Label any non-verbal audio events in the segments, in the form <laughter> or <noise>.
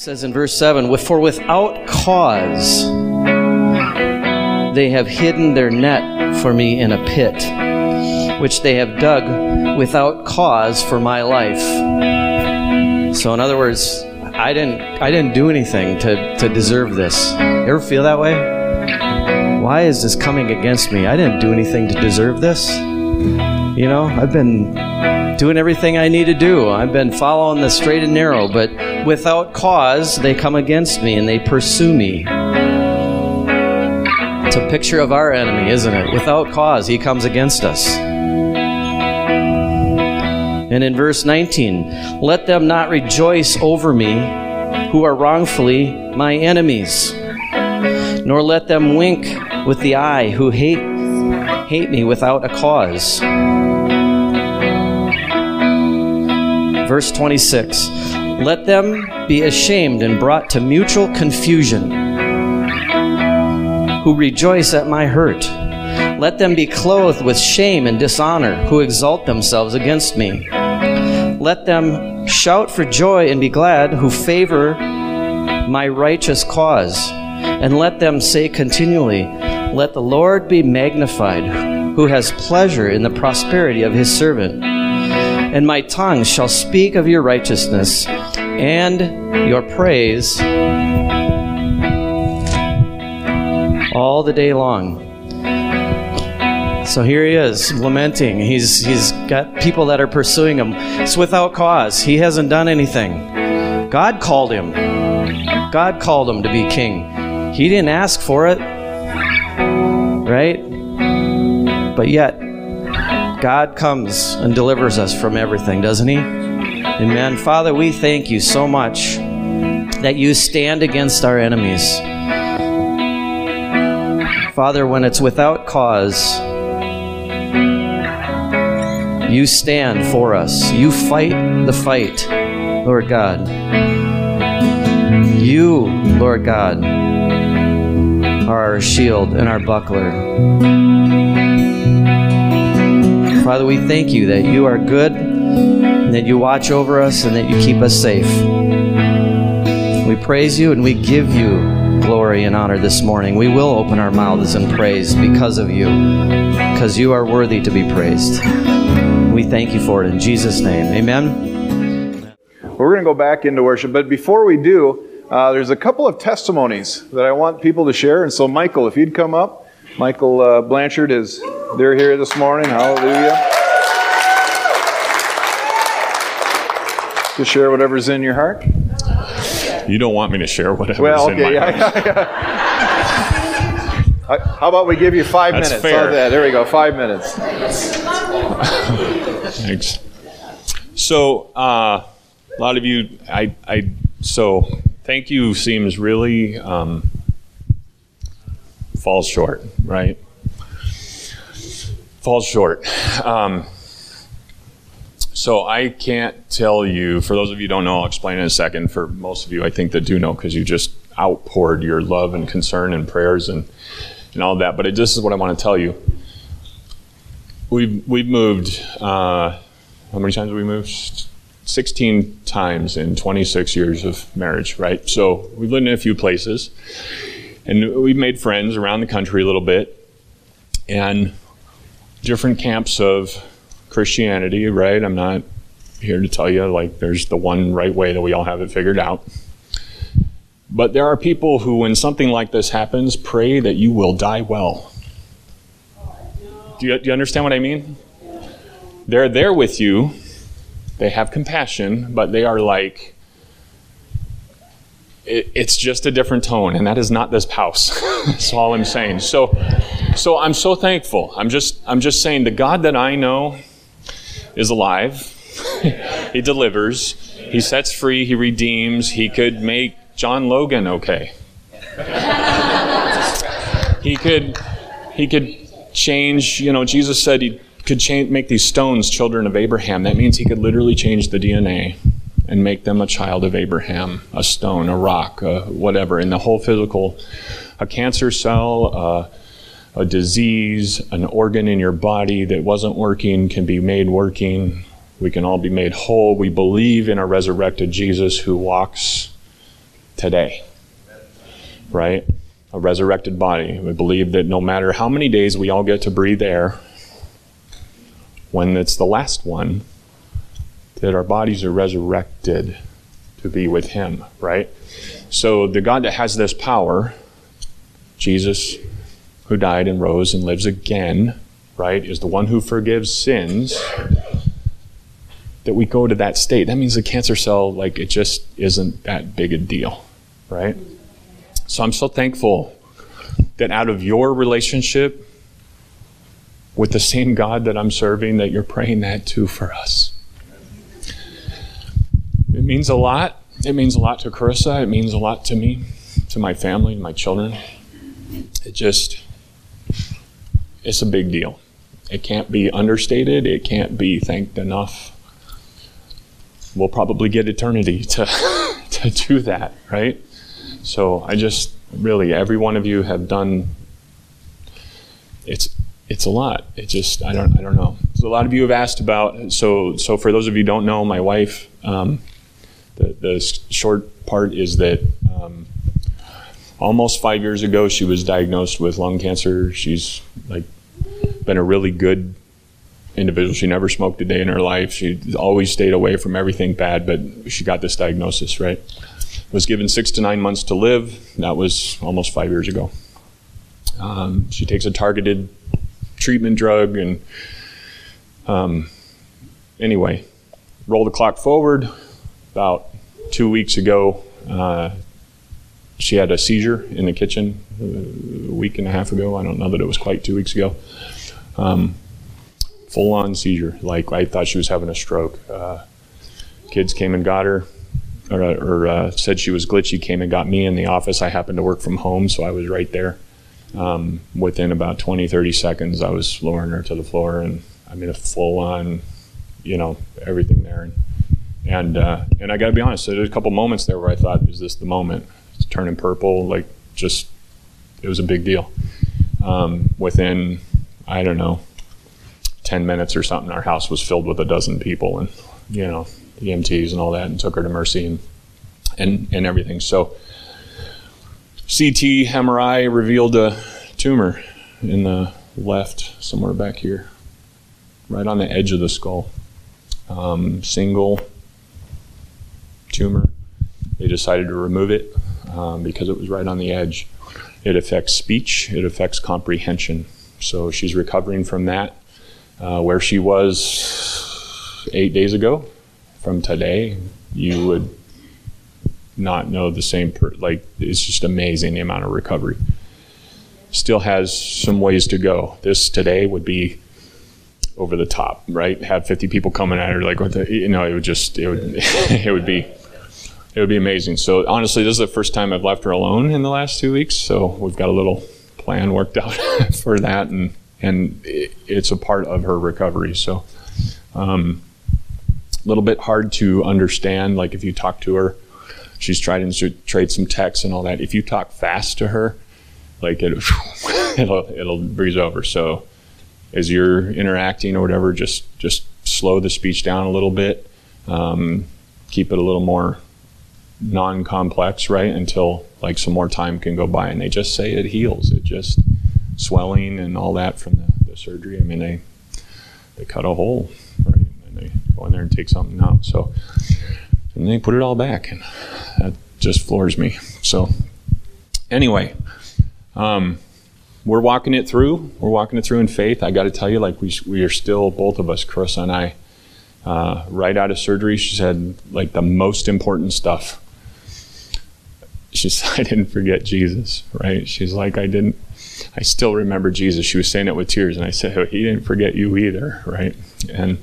says in verse 7 For without cause they have hidden their net for me in a pit, which they have dug without cause for my life. So, in other words, I didn't, I didn't do anything to, to deserve this. You ever feel that way? Why is this coming against me? I didn't do anything to deserve this. You know, I've been doing everything I need to do. I've been following the straight and narrow, but without cause, they come against me and they pursue me. It's a picture of our enemy, isn't it? Without cause, he comes against us. And in verse 19, let them not rejoice over me who are wrongfully my enemies, nor let them wink with the eye who hate hate me without a cause. Verse 26 Let them be ashamed and brought to mutual confusion, who rejoice at my hurt. Let them be clothed with shame and dishonor, who exalt themselves against me. Let them shout for joy and be glad, who favor my righteous cause. And let them say continually, Let the Lord be magnified, who has pleasure in the prosperity of his servant and my tongue shall speak of your righteousness and your praise all the day long. So here he is lamenting. He's he's got people that are pursuing him. It's without cause. He hasn't done anything. God called him. God called him to be king. He didn't ask for it. Right? But yet God comes and delivers us from everything, doesn't He? Amen. Father, we thank you so much that you stand against our enemies. Father, when it's without cause, you stand for us. You fight the fight, Lord God. You, Lord God, are our shield and our buckler. Father, we thank you that you are good, and that you watch over us, and that you keep us safe. We praise you and we give you glory and honor this morning. We will open our mouths in praise because of you, because you are worthy to be praised. We thank you for it in Jesus' name. Amen. We're going to go back into worship, but before we do, uh, there's a couple of testimonies that I want people to share. And so, Michael, if you'd come up, Michael uh, Blanchard is they're here this morning. Hallelujah. To share whatever's in your heart. You don't want me to share whatever's Well, in my okay, heart. yeah, yeah, yeah. How about we give you five That's minutes? fair. That? There we go, five minutes. Thanks. So, uh, a lot of you, I, I, so thank you seems really um, falls short, right? Falls short. Um, so I can't tell you. For those of you who don't know, I'll explain in a second. For most of you, I think that do know because you just outpoured your love and concern and prayers and and all that. But it, this is what I want to tell you. We've we've moved. Uh, how many times have we moved? 16 times in 26 years of marriage, right? So we've lived in a few places and we've made friends around the country a little bit and different camps of Christianity, right? I'm not here to tell you like there's the one right way that we all have it figured out. But there are people who, when something like this happens, pray that you will die well. Do you, do you understand what I mean? They're there with you, they have compassion, but they are like, it, it's just a different tone, and that is not this house. <laughs> That's all I'm saying. So, so I'm so thankful. I'm just, I'm just saying the God that I know is alive. <laughs> he delivers. He sets free. He redeems. He could make John Logan okay. <laughs> he could, he could change. You know, Jesus said he could change, make these stones children of Abraham. That means he could literally change the DNA and make them a child of Abraham, a stone, a rock, uh, whatever, in the whole physical, a cancer cell, a disease, an organ in your body that wasn't working can be made working. We can all be made whole. We believe in a resurrected Jesus who walks today, right? A resurrected body. We believe that no matter how many days we all get to breathe air, when it's the last one, that our bodies are resurrected to be with Him, right? So the God that has this power, Jesus, who died and rose and lives again, right, is the one who forgives sins. That we go to that state. That means the cancer cell, like, it just isn't that big a deal, right? So I'm so thankful that out of your relationship with the same God that I'm serving, that you're praying that too for us. It means a lot. It means a lot to Carissa. It means a lot to me, to my family, my children. It just, it's a big deal. It can't be understated. It can't be thanked enough. We'll probably get eternity to, <laughs> to do that, right? So I just really, every one of you have done. It's it's a lot. It just I don't I don't know. So a lot of you have asked about. So so for those of you who don't know, my wife. Um, the the short part is that. Almost five years ago, she was diagnosed with lung cancer. She's like been a really good individual. She never smoked a day in her life. She always stayed away from everything bad, but she got this diagnosis, right? Was given six to nine months to live. That was almost five years ago. Um, she takes a targeted treatment drug, and um, anyway, roll the clock forward. About two weeks ago, uh, she had a seizure in the kitchen a week and a half ago. I don't know that it was quite two weeks ago. Um, full on seizure. Like I thought she was having a stroke. Uh, kids came and got her, or, or uh, said she was glitchy, came and got me in the office. I happened to work from home, so I was right there. Um, within about 20, 30 seconds, I was lowering her to the floor, and I mean, a full on, you know, everything there. And and, uh, and I got to be honest, there was a couple moments there where I thought, is this the moment? Turning purple, like just, it was a big deal. Um, within, I don't know, 10 minutes or something, our house was filled with a dozen people and, you know, the EMTs and all that, and took her to Mercy and, and, and everything. So, CT MRI revealed a tumor in the left, somewhere back here, right on the edge of the skull. Um, single tumor. They decided to remove it um, because it was right on the edge. It affects speech, it affects comprehension. So she's recovering from that. Uh, where she was eight days ago from today, you would not know the same. Per- like it's just amazing the amount of recovery. Still has some ways to go. This today would be over the top, right? Have 50 people coming at her like, what the, you know, it would just, it would, <laughs> it would be, it would be amazing. So honestly, this is the first time I've left her alone in the last two weeks. So we've got a little plan worked out <laughs> for that, and and it's a part of her recovery. So um, a little bit hard to understand. Like if you talk to her, she's trying to trade some texts and all that. If you talk fast to her, like it, <laughs> it'll it'll breeze over. So as you're interacting or whatever, just just slow the speech down a little bit. Um, keep it a little more non-complex, right? Until like some more time can go by, and they just say it heals. It just swelling and all that from the, the surgery. I mean, they they cut a hole, right? And they go in there and take something out. So and they put it all back, and that just floors me. So anyway, um, we're walking it through. We're walking it through in faith. I got to tell you, like we we are still both of us, Chris and I. Uh, right out of surgery, she said like the most important stuff she said, <laughs> I didn't forget Jesus, right? She's like, I didn't, I still remember Jesus. She was saying it with tears. And I said, oh, He didn't forget you either, right? And,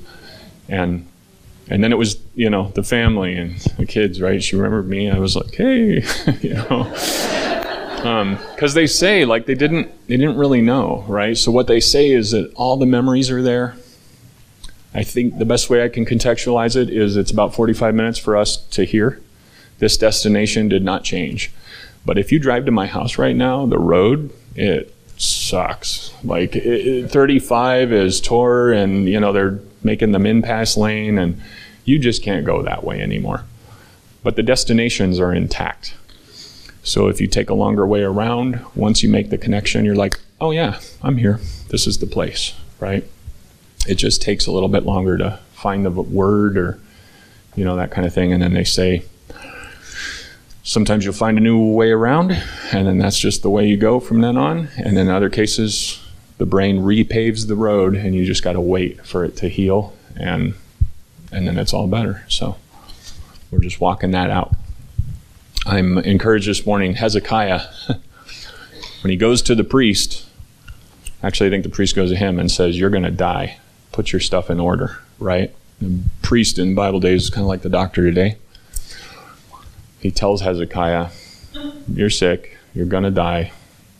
and, and then it was, you know, the family and the kids, right? She remembered me. I was like, hey, <laughs> you know. Because um, they say, like, they didn't, they didn't really know, right? So what they say is that all the memories are there. I think the best way I can contextualize it is it's about 45 minutes for us to hear this destination did not change. But if you drive to my house right now, the road, it sucks. Like it, 35 is tore and you know they're making the min pass lane and you just can't go that way anymore. But the destinations are intact. So if you take a longer way around, once you make the connection, you're like, oh yeah, I'm here. This is the place, right? It just takes a little bit longer to find the word or, you know, that kind of thing. And then they say, sometimes you'll find a new way around, and then that's just the way you go from then on. And in other cases, the brain repaves the road, and you just got to wait for it to heal, and and then it's all better. So we're just walking that out. I'm encouraged this morning. Hezekiah, <laughs> when he goes to the priest, actually, I think the priest goes to him and says, "You're going to die. Put your stuff in order." Right? The priest in Bible days is kind of like the doctor today he tells Hezekiah, You're sick. You're going to die.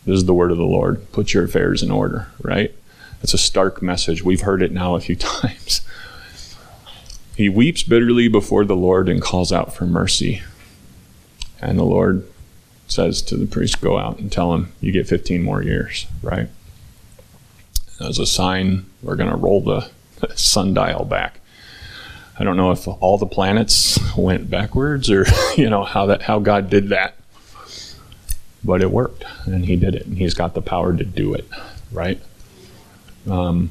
This is the word of the Lord. Put your affairs in order, right? It's a stark message. We've heard it now a few <laughs> times. He weeps bitterly before the Lord and calls out for mercy. And the Lord says to the priest, Go out and tell him you get 15 more years, right? As a sign, we're going to roll the <laughs> sundial back. I don't know if all the planets went backwards or <laughs> you know how that how God did that. But it worked and he did it and he's got the power to do it, right? Um,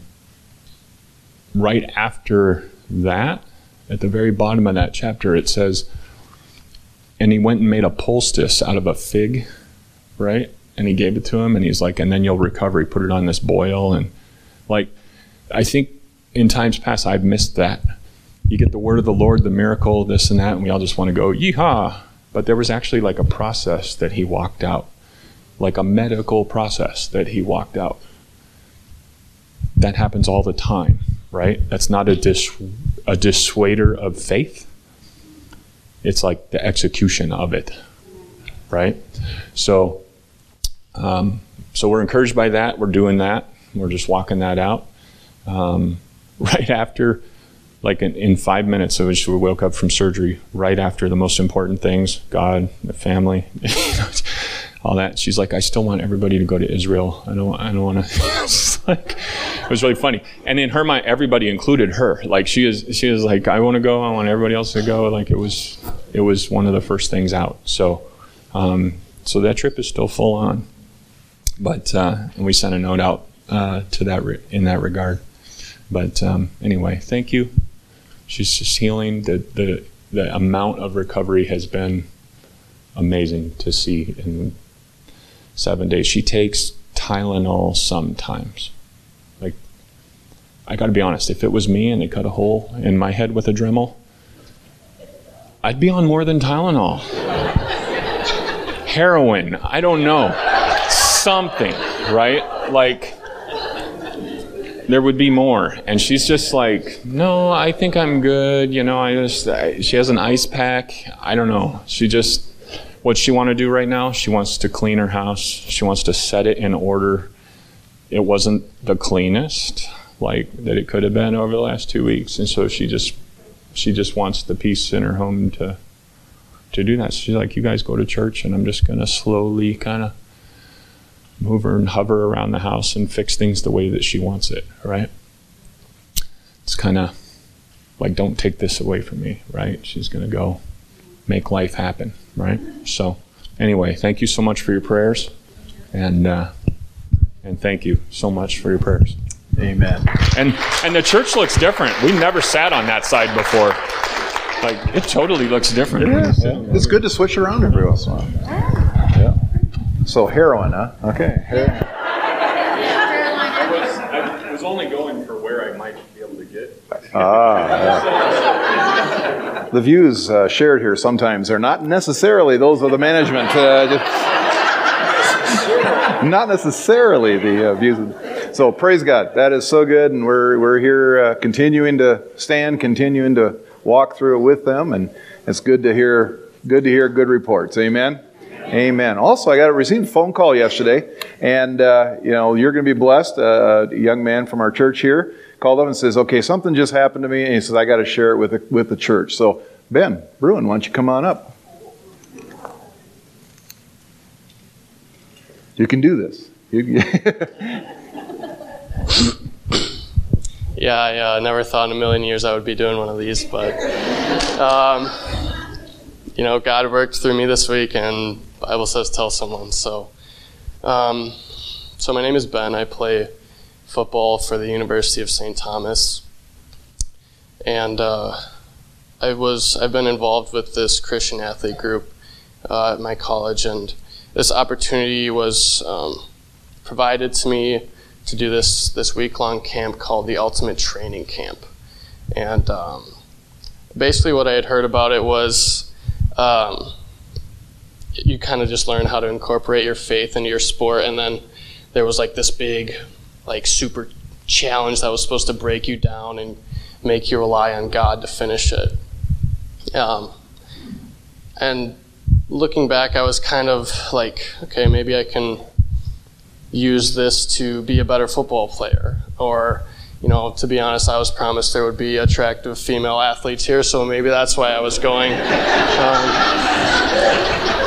right after that, at the very bottom of that chapter, it says, and he went and made a poultice out of a fig, right? And he gave it to him, and he's like, and then you'll recover. He put it on this boil, and like, I think in times past I've missed that you get the word of the Lord, the miracle, this and that, and we all just want to go, yeehaw. But there was actually like a process that he walked out, like a medical process that he walked out. That happens all the time, right? That's not a, dis- a dissuader of faith. It's like the execution of it, right? So, um, so we're encouraged by that. We're doing that. We're just walking that out. Um, <laughs> right after like in, in five minutes. So she woke up from surgery right after the most important things God, the family, <laughs> all that. She's like, I still want everybody to go to Israel. I don't, I don't want <laughs> to. like, it was really funny. And in her mind, everybody included her. Like she is, she is like, I want to go. I want everybody else to go. Like it was, it was one of the first things out. So, um, so that trip is still full on. But uh, and we sent a note out uh, to that re- in that regard. But um, anyway, thank you she's just healing. The, the, the amount of recovery has been amazing to see in seven days. She takes Tylenol sometimes. Like, I got to be honest, if it was me and they cut a hole in my head with a Dremel, I'd be on more than Tylenol. <laughs> Heroin, I don't know. Something, right? Like, there would be more. And she's just like, no, I think I'm good. You know, I just, I, she has an ice pack. I don't know. She just, what she want to do right now, she wants to clean her house. She wants to set it in order. It wasn't the cleanest, like that it could have been over the last two weeks. And so she just, she just wants the peace in her home to, to do that. So she's like, you guys go to church and I'm just going to slowly kind of move her and hover around the house and fix things the way that she wants it, right? It's kind of like, don't take this away from me, right? She's going to go make life happen, right? So, anyway, thank you so much for your prayers, and uh, and thank you so much for your prayers. Amen. And and the church looks different. We never sat on that side before. Like it totally looks different. Yeah, It's good to switch around every once in a while. So heroin, huh? Okay. I was only going for where I might be able to get. Ah, yeah. The views uh, shared here sometimes are not necessarily those of the management. Uh, just- not necessarily the uh, views. Of, so praise God. That is so good, and we're we're here uh, continuing to stand, continuing to walk through it with them, and it's good to hear good to hear good reports. Amen. Amen. Also, I got a received phone call yesterday, and uh, you know you're going to be blessed. Uh, a young man from our church here called up and says, "Okay, something just happened to me," and he says, "I got to share it with the, with the church." So, Ben Bruin, why don't you come on up? You can do this. You, <laughs> Yeah, I uh, never thought in a million years I would be doing one of these, but um, you know, God worked through me this week, and Bible says tell someone. So, um, so my name is Ben. I play football for the University of St. Thomas, and uh, I was I've been involved with this Christian athlete group uh, at my college, and this opportunity was um, provided to me to do this this week long camp called the Ultimate Training Camp, and um, basically what I had heard about it was. Um, you kind of just learn how to incorporate your faith into your sport, and then there was like this big, like super challenge that was supposed to break you down and make you rely on God to finish it. Um, and looking back, I was kind of like, okay, maybe I can use this to be a better football player. Or, you know, to be honest, I was promised there would be attractive female athletes here, so maybe that's why I was going. <laughs> Um,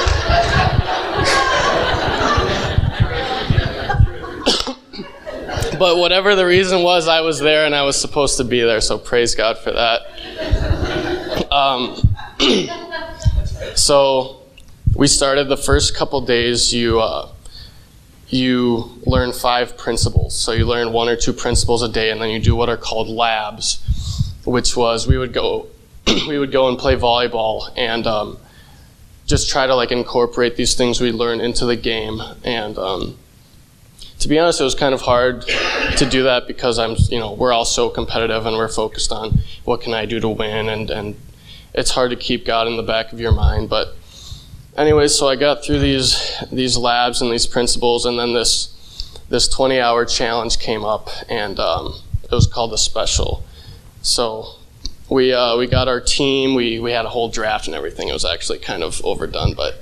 but whatever the reason was, I was there and I was supposed to be there, so praise God for that. Um, <clears throat> so we started the first couple days. You uh, you learn five principles. So you learn one or two principles a day, and then you do what are called labs, which was we would go <clears throat> we would go and play volleyball and um, just try to like incorporate these things we learn into the game and. Um, to be honest, it was kind of hard to do that because I'm, you know, we're all so competitive and we're focused on what can I do to win, and and it's hard to keep God in the back of your mind. But anyways, so I got through these these labs and these principles, and then this this 20 hour challenge came up, and um, it was called the special. So we uh, we got our team. We we had a whole draft and everything. It was actually kind of overdone, but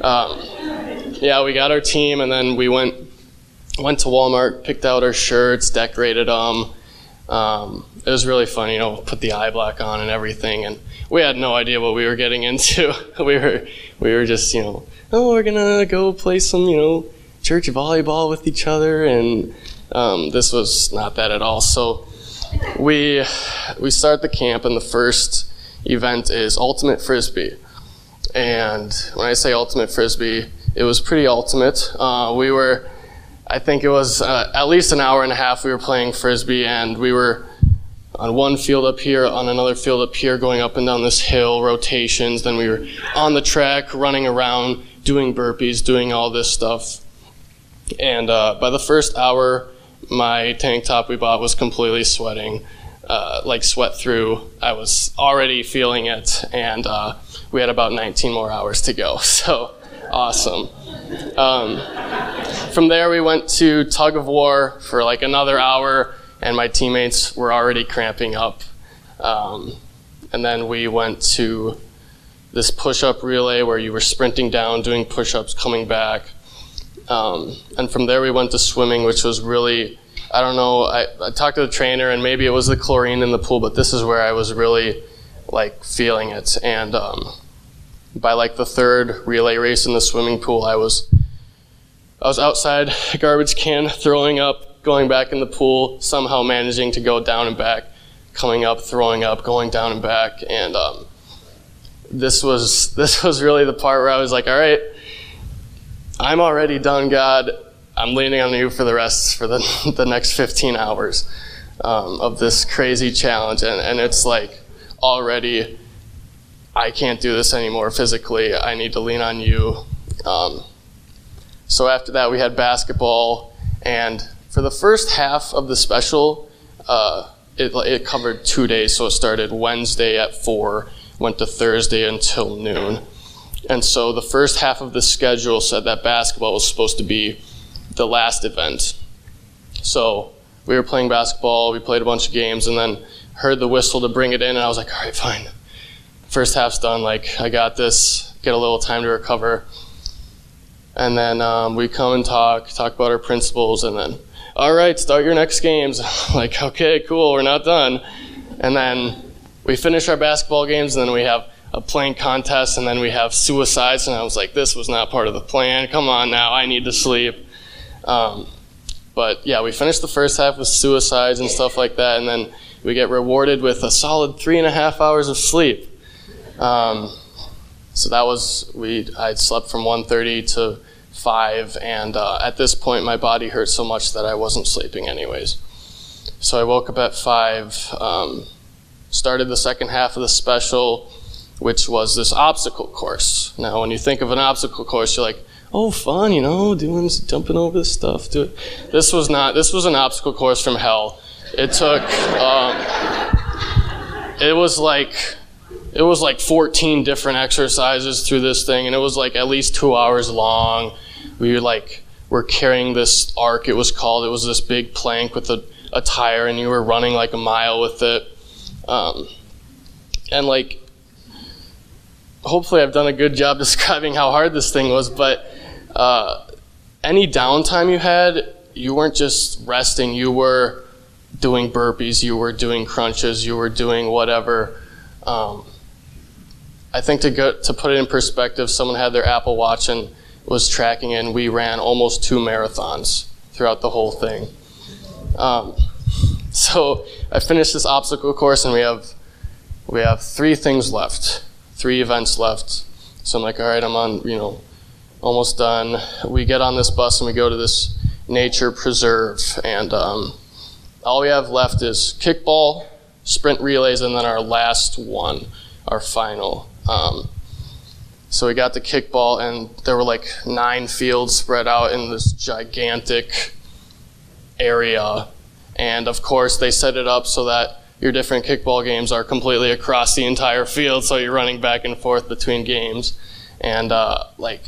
um, yeah, we got our team, and then we went went to Walmart, picked out our shirts, decorated them. Um, it was really fun, you know, put the eye black on and everything, and we had no idea what we were getting into. <laughs> we were we were just, you know, oh, we're gonna go play some, you know, church volleyball with each other, and um, this was not that at all. So we we start the camp, and the first event is ultimate frisbee. And when I say ultimate frisbee, it was pretty ultimate. Uh, we were I think it was uh, at least an hour and a half we were playing frisbee, and we were on one field up here, on another field up here, going up and down this hill, rotations. Then we were on the track, running around, doing burpees, doing all this stuff. And uh, by the first hour, my tank top we bought was completely sweating, uh, like sweat through. I was already feeling it, and uh, we had about 19 more hours to go. <laughs> So awesome. Um, from there, we went to tug of war for like another hour, and my teammates were already cramping up. Um, and then we went to this push up relay where you were sprinting down, doing push ups, coming back. Um, and from there, we went to swimming, which was really, I don't know, I, I talked to the trainer, and maybe it was the chlorine in the pool, but this is where I was really like feeling it. And um, by like the third relay race in the swimming pool, I was I was outside a garbage can, <laughs> throwing up, going back in the pool, somehow managing to go down and back, coming up, throwing up, going down and back, and um, this was <laughs> this was really the part where I was like, all right, I'm already done, God. I'm leaning on you for the rest for the <laughs> the next 15 hours um, of this crazy challenge, and, and it's like already I can't do this anymore physically. I need to lean on you. Um, so after that, we had basketball, and for the first half of the special, uh, it, it covered two days. So it started Wednesday at four, went to Thursday until noon. And so the first half of the schedule said that basketball was supposed to be the last event. So we were playing basketball, we played a bunch of games, and then heard the whistle to bring it in, and I was like, all right, fine first half's done. Like, I got this. Get a little time to recover. And then um, we come and talk, talk about our principles, and then, all right, start your next games. <laughs> like, okay, cool, we're not done. And then we finish our basketball games, and then we have a playing contest, and then we have suicides. And I was like, this was not part of the plan. Come on now, I need to sleep. Um, but yeah, we finished the first half with suicides and stuff like that, and then we get rewarded with a solid three and a half hours of sleep. Um, So that was we. I slept from 1:30 to five, and uh, at this point, my body hurt so much that I wasn't sleeping anyways. So I woke up at five. Um, started the second half of the special, which was this obstacle course. Now, when you think of an obstacle course, you're like, oh, fun, you know, doing jumping over this stuff. Do it. This was not. This was an obstacle course from hell. It took. Um, it was like. It was like 14 different exercises through this thing, and it was like at least two hours long. We were like, we're carrying this arc, it was called. It was this big plank with a, a tire, and you were running like a mile with it. Um, and like, hopefully, I've done a good job <laughs> describing how hard this thing was, but uh, any downtime you had, you weren't just resting, you were doing burpees, you were doing crunches, you were doing whatever. Um, I think to go, to put it in perspective, someone had their Apple Watch and was tracking, and we ran almost two marathons throughout the whole thing. Um, <laughs> so I finished this obstacle course, and we have we have three things left, three events left. So I'm like, all right, I'm on, you know, almost done. We get on this bus and we go to this nature preserve, and um, all we have left is kickball, sprint relays, and then our last one, our final. Um, so we got the kickball, and there were like nine fields spread out in this gigantic area. And of course, they set it up so that your different kickball games are completely across the entire field, so you're running back and forth between games. And uh, like,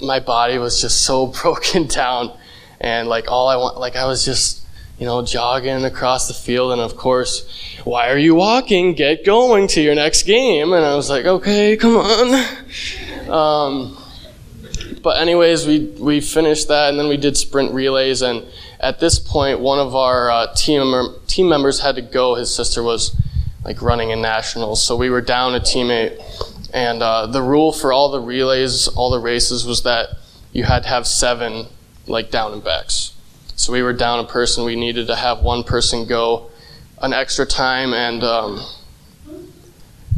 my body was just so <laughs> broken down, and like all I want, like I was just you know, jogging across the field. And of course, why are you walking? Get going to your next game. And I was like, okay, come on. Um, but anyways, we, we finished that and then we did sprint relays. And at this point, one of our uh, team, team members had to go. His sister was like running in nationals. So we were down a teammate. And uh, the rule for all the relays, all the races was that you had to have seven like down and backs. So we were down a person. We needed to have one person go an extra time, and um,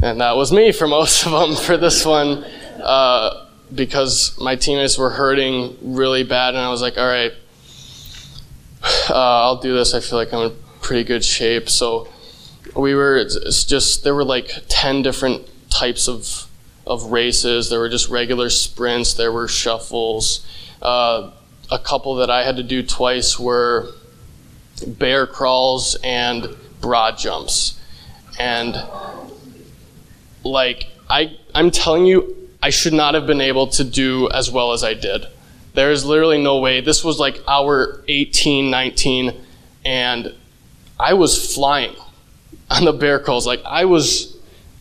and that was me for <laughs> most of them for this one, uh, because my teammates were hurting really bad, and I was like, all right, <sighs> uh, I'll do this. I feel like I'm in pretty good shape. So we were. It's just there were like ten different types of of races. There were just regular sprints. There were shuffles. Uh, a couple that I had to do twice were bear crawls and broad jumps. And like I I'm telling you I should not have been able to do as well as I did. There is literally no way. This was like hour 18, 19 and I was flying <laughs> on the bear crawls. Like I was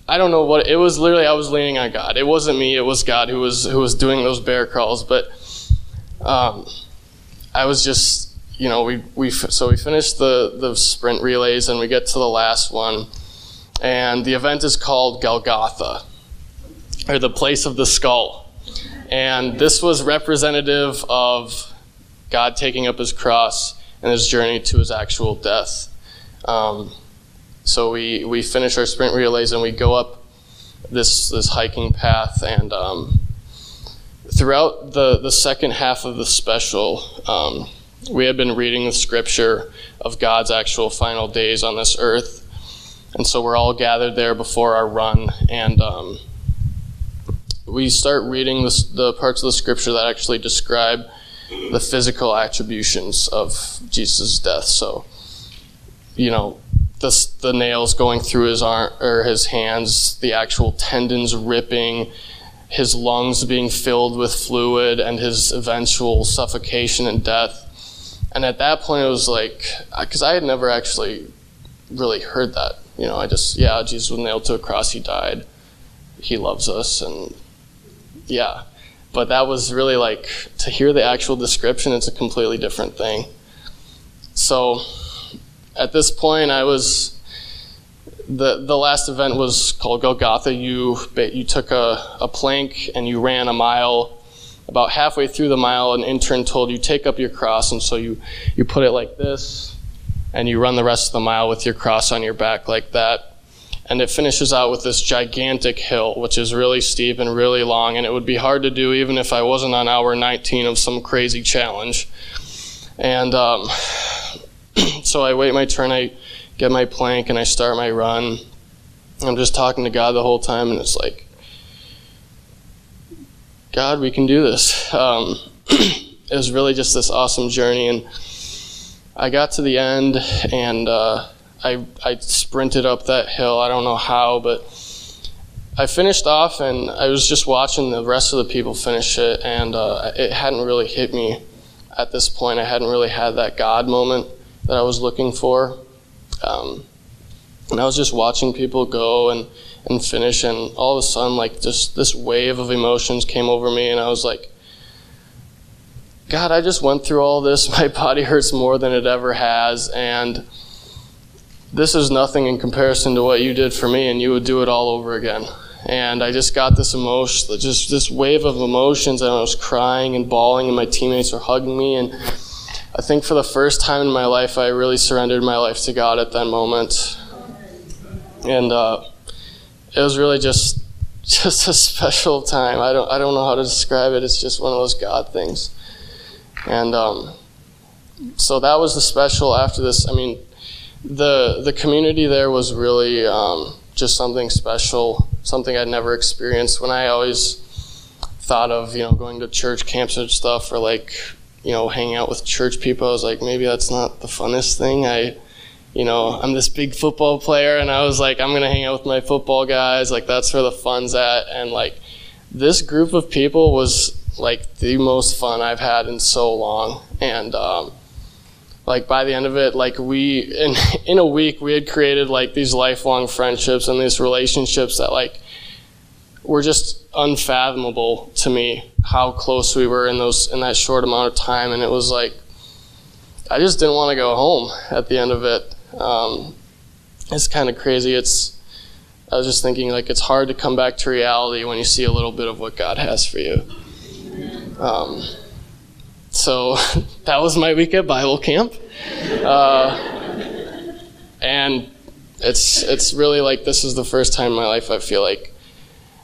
I don't know what it was literally I was leaning on God. It wasn't me, it was God who was who was doing those bear crawls, but um, I was just, you know, we, we so we finished the, the sprint relays and we get to the last one. And the event is called Golgotha, or the place of the skull. And this was representative of God taking up his cross and his journey to his actual death. Um, so we, we finish our sprint relays and we go up this, this hiking path and um, throughout the, the second half of the special, um, we had been reading the scripture of God's actual final days on this earth. And so we're all gathered there before our run, and um, we start reading this, the parts of the scripture that actually describe the physical attributions of Jesus' death. So, you know, the, the nails going through his arm or his hands, the actual tendons ripping, his lungs being filled with fluid and his eventual suffocation and death. And at that point, it was like, because I had never actually really heard that. You know, I just, yeah, Jesus was nailed to a cross, he died, he loves us, and yeah. But that was really like, to hear the actual description, it's a completely different thing. So at this point, I was the the last event was called Golgotha. You you took a, a plank and you ran a mile. About halfway through the mile, an intern told you take up your cross, and so you you put it like this, and you run the rest of the mile with your cross on your back like that. and it finishes out with this gigantic hill, which is really steep and really long, and it would be hard to do even if I wasn't on hour 19 of some crazy challenge. And um, <clears throat> so I wait my turn, I get my plank, and I start my run. I'm just talking to God the whole time, and it's like, God, we can do this. Um, <clears throat> it was really just this awesome journey, and I got to the end, and uh, I, I sprinted up that hill. I don't know how, but I finished off and I was just watching the rest of the people finish it, and uh, it hadn't really hit me at this point. I hadn't really had that God moment that I was looking for. Um, and I was just watching people go and, and finish, and all of a sudden, like, just this wave of emotions came over me, and I was like, God, I just went through all this. <laughs> My body hurts more than it ever has, and this is nothing in comparison to what you did for me, and you would do it all over again. And I just got this emotion, just this wave of emotions, and I was crying and bawling, and my teammates were hugging me. And I think for the first time in my life, I really surrendered my life to God at that moment. And uh, it was really just <laughs> just a special time. I don't I don't know how to describe it. It's just one of those God things. And um, so that was the special. After this, I mean, the the community there was really um, just something special, something I'd never experienced. When I always thought of you know going to church camps and stuff, or like you know hanging out with church people, I was like maybe that's not the funnest thing. I you know I'm this big football player, and I was like I'm gonna hang out with my football guys. Like that's where the fun's at, and like this group of people was like the most fun I've had in so long, and. Um, like by the end of it like we in <laughs> in a week we had created like these lifelong friendships and these relationships that like were just unfathomable to me how close we were in those in that short amount of time. And it was like i just didn't want to go home at the end of it. Um, it's kind of crazy. It's i was just thinking like it's hard to come back to reality when you see a little bit of what god has for you. Um, so <laughs> that was my week at Bible camp. Uh, and it's, it's really like this is the first time in my life I feel like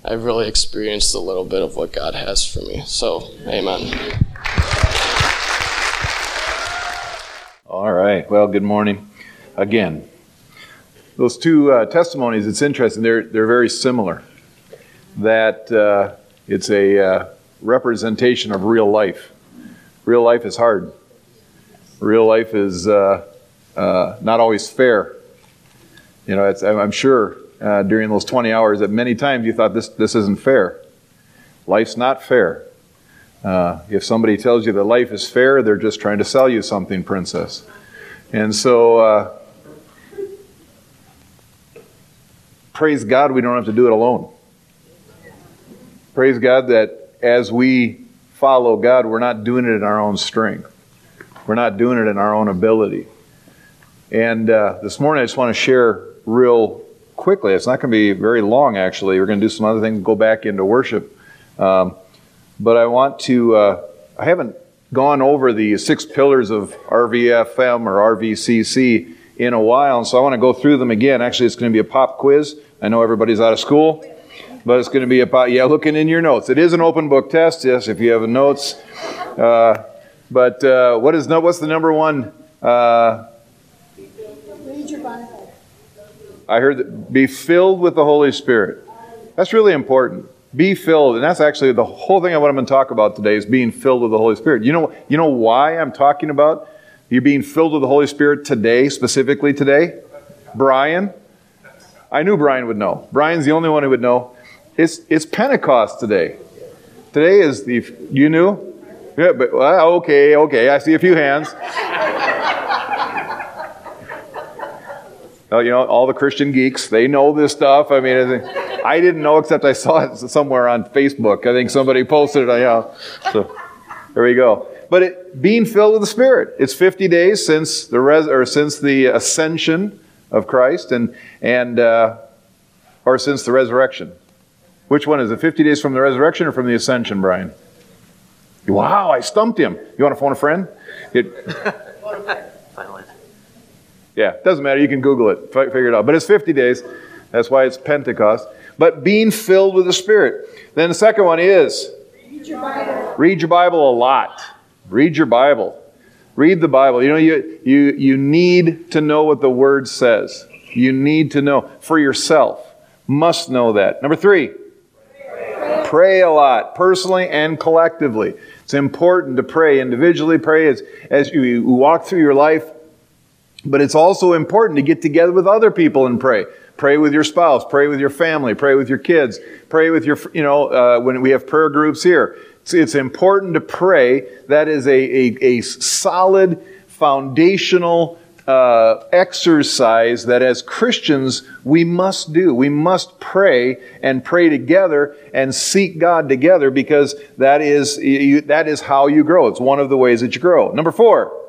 I've really experienced a little bit of what God has for me. So, amen. All right. Well, good morning again. Those two uh, testimonies, it's interesting. They're, they're very similar. That uh, it's a uh, representation of real life real life is hard. Real life is uh, uh, not always fair. You know, I'm sure uh, during those 20 hours that many times you thought this, this isn't fair. Life's not fair. Uh, if somebody tells you that life is fair, they're just trying to sell you something, princess. And so, uh, praise God, we don't have to do it alone. Praise God that as we follow God, we're not doing it in our own strength. We're not doing it in our own ability. And uh, this morning, I just want to share real quickly. It's not going to be very long, actually. We're going to do some other things, go back into worship. Um, but I want to, uh, I haven't gone over the six pillars of RVFM or RVCC in a while, and so I want to go through them again. Actually, it's going to be a pop quiz. I know everybody's out of school but it's going to be about, yeah, looking in your notes. It is an open book test, yes, if you have notes. Uh, but uh, what is what's the number one? Uh, Read your Bible. I heard that be filled with the Holy Spirit. That's really important. Be filled, and that's actually the whole thing I want to talk about today is being filled with the Holy Spirit. You know, you know why I'm talking about you being filled with the Holy Spirit today, specifically today? Brian? I knew Brian would know. Brian's the only one who would know. It's, it's Pentecost today. Today is the, you knew? Yeah, but, well, okay, okay, I see a few hands. well, you know, all the Christian geeks, they know this stuff. I mean, I didn't know except I saw it somewhere on Facebook. I think somebody posted it. Yeah. So there we go. But it, being filled with the Spirit. It's 50 days since the res, or since the ascension of Christ, and and uh, or since the resurrection. Which one is it? 50 days from the resurrection or from the ascension, Brian? Wow, I stumped him. You want to phone a friend? It, yeah, doesn't matter. You can Google it, figure it out. But it's 50 days. That's why it's Pentecost. But being filled with the Spirit. Then the second one is read your Bible, read your Bible a lot. Read your Bible. Read the Bible. You know, you, you, you need to know what the Word says. You need to know for yourself. Must know that. Number three, pray, pray a lot, personally and collectively. It's important to pray individually, pray as, as you walk through your life, but it's also important to get together with other people and pray. Pray with your spouse, pray with your family, pray with your kids, pray with your, you know, uh, when we have prayer groups here. It's, it's important to pray. That is a, a, a solid, foundational uh, exercise that as Christians we must do. We must pray and pray together and seek God together because that is, you, that is how you grow. It's one of the ways that you grow. Number four,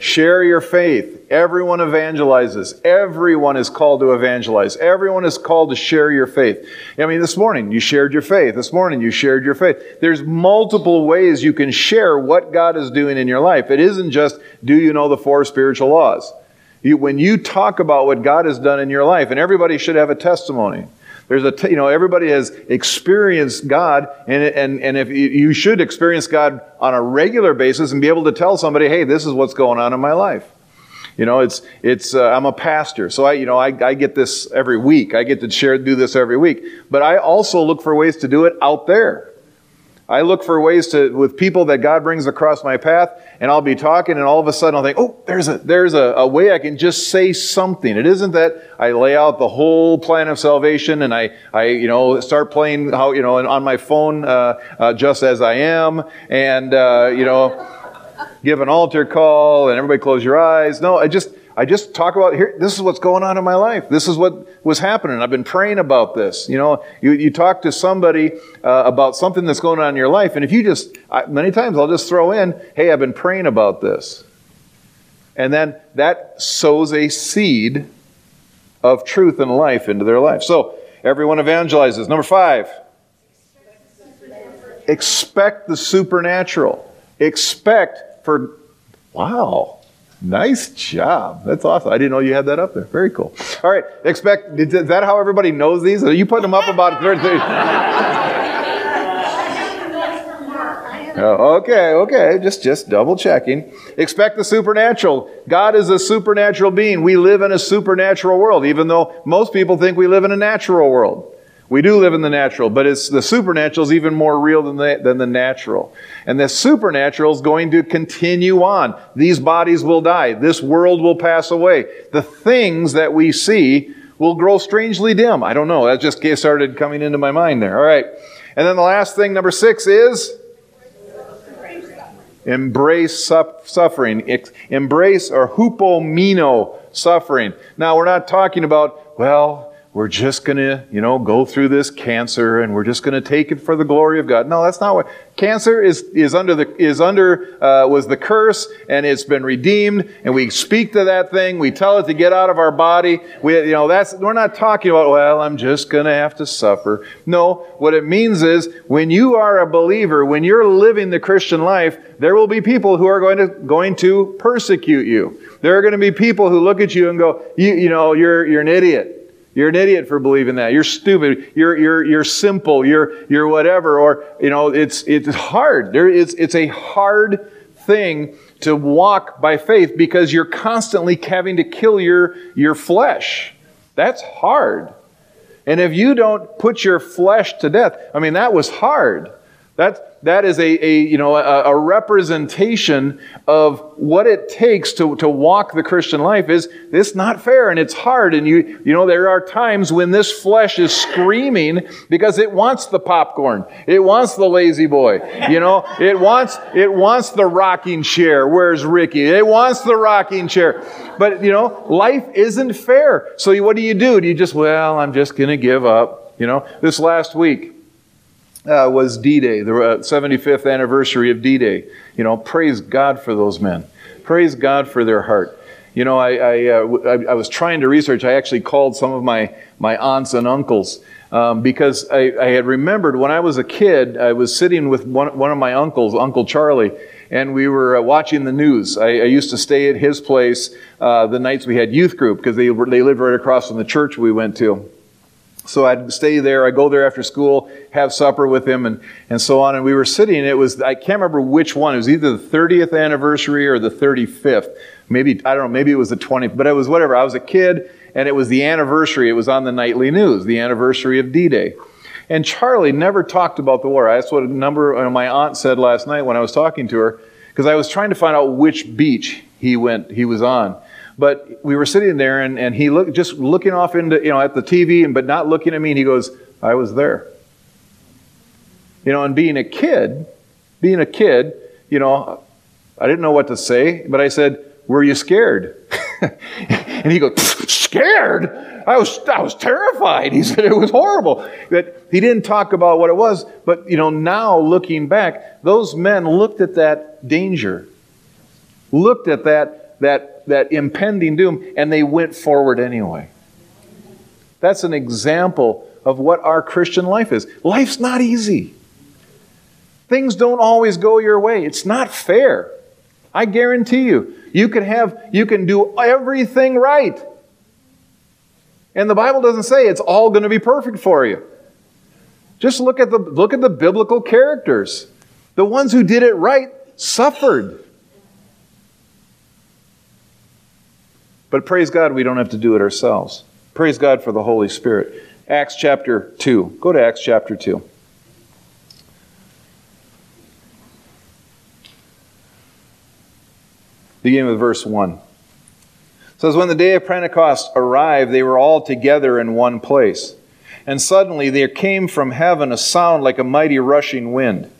share your faith. Everyone evangelizes. Everyone is called to evangelize. Everyone is called to share your faith. I mean, this morning you shared your faith. This morning you shared your faith. There's multiple ways you can share what God is doing in your life. It isn't just, do you know the four spiritual laws? You, when you talk about what God has done in your life, and everybody should have a testimony. There's a, t- you know, everybody has experienced God, and, and, and if you, should experience God on a regular basis and be able to tell somebody, hey, this is what's going on in my life. You know, it's, it's, uh, I'm a pastor, so I, you know, I, I get this every week. I get to share, do this every week. But I also look for ways to do it out there. I look for ways to, with people that God brings across my path, and I'll be talking, and all of a sudden I'll think, oh, there's a, there's a, a way I can just say something. It isn't that I lay out the whole plan of salvation and I, I you know, start playing how, you know, on my phone, uh, uh, just as I am, and, uh, you know, give an altar call and everybody close your eyes. No, I just, I just talk about here, this is what's going on in my life. This is what was happening. I've been praying about this. You know, you, you talk to somebody uh, about something that's going on in your life, and if you just, I, many times I'll just throw in, hey, I've been praying about this. And then that sows a seed of truth and life into their life. So everyone evangelizes. Number five, expect the supernatural. Expect for, wow, nice job. That's awesome. I didn't know you had that up there. Very cool. All right, expect, is that how everybody knows these? Are you putting them up about <laughs> 30? Oh, okay, okay, just just double checking. Expect the supernatural. God is a supernatural being. We live in a supernatural world, even though most people think we live in a natural world. We do live in the natural, but it's the supernatural is even more real than the, than the natural. And the supernatural is going to continue on. These bodies will die. This world will pass away. The things that we see will grow strangely dim. I don't know. That just started coming into my mind there. All right. And then the last thing, number six, is embrace suffering. Embrace or hupomeno suffering. Now, we're not talking about, well, we're just going to, you know, go through this cancer and we're just going to take it for the glory of God. No, that's not what cancer is is under the is under uh, was the curse and it's been redeemed and we speak to that thing. We tell it to get out of our body. We you know that's we're not talking about well I'm just going to have to suffer. No, what it means is when you are a believer, when you're living the Christian life, there will be people who are going to going to persecute you. There are going to be people who look at you and go, you, you know, you're you're an idiot. You're an idiot for believing that. You're stupid. You're, you're, you're simple. You're, you're whatever. Or, you know, it's, it's hard. There is, it's a hard thing to walk by faith because you're constantly having to kill your, your flesh. That's hard. And if you don't put your flesh to death, I mean, that was hard. That, that is a, a you know, a, a, representation of what it takes to, to walk the Christian life is it's not fair and it's hard. And you, you know, there are times when this flesh is screaming because it wants the popcorn. It wants the La-Z-Boy. You know, it wants, it wants the rocking chair. Where's Ricky? It wants the rocking chair. But, you know, life isn't fair. So what do you do? Do you just, well, I'm just going to give up? You know, this last week, uh, was D Day, the uh, 75th anniversary of D Day. You know, praise God for those men. Praise God for their heart. You know, I, I, uh, was trying to research. I actually called some of my, my aunts and uncles Um, because I, I, had remembered when I was a kid, I was sitting with one, one of my uncles, Uncle Charlie, and we were uh, watching the news. I, I, used to stay at his place uh, the nights we had youth group because they, they lived right across from the church we went to. So I'd stay there. I'd go there after school, have supper with him, and, and so on. And we were sitting, it was, I can't remember which one. It was either the 30th anniversary or the 35th. Maybe, I don't know, maybe it was the 20th, but it was whatever. I was a kid, and it was the anniversary. It was on the nightly news, the anniversary of D Day. And Charlie never talked about the war. That's what a number, uh, my aunt said last night when I was talking to her, because I was trying to find out which beach he went, he was on. But we were sitting there, and, and he looked just looking off into you know at the TV, and but not looking at me. And he goes, "I was there." You know, and being a kid, being a kid, you know, I didn't know what to say, but I said, "Were you scared?" <laughs> and he goes, "Scared? I was I was terrified." <laughs> He said it was horrible. That he didn't talk about what it was, but you know, now looking back, those men looked at that danger, looked at that that that impending doom, and they went forward anyway. That's an example of what our Christian life is. Life's not easy. Things don't always go your way. It's not fair. I guarantee you, you can have you can do everything right. And the Bible doesn't say it's all going to be perfect for you. Just look at the look at the biblical characters. The ones who did it right suffered. But praise God, we don't have to do it ourselves. Praise God for the Holy Spirit. Acts chapter 2. Go to Acts chapter 2. Beginning with verse 1. It says, When the day of Pentecost arrived, they were all together in one place. And suddenly there came from heaven a sound like a mighty rushing wind,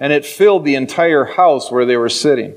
and it filled the entire house where they were sitting.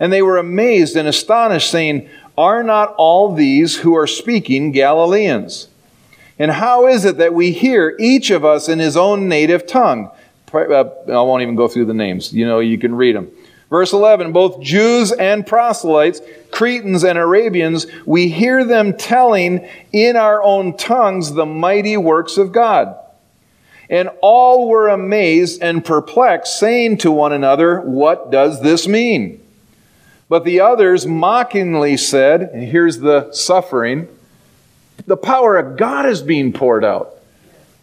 And they were amazed and astonished, saying, Are not all these who are speaking Galileans? And how is it that we hear each of us in his own native tongue? Uh, I won't even go through the names. You know, you can read them. Verse 11 Both Jews and proselytes, Cretans and Arabians, we hear them telling in our own tongues the mighty works of God. And all were amazed and perplexed, saying to one another, What does this mean? But the others mockingly said, and here's the suffering, the power of God is being poured out.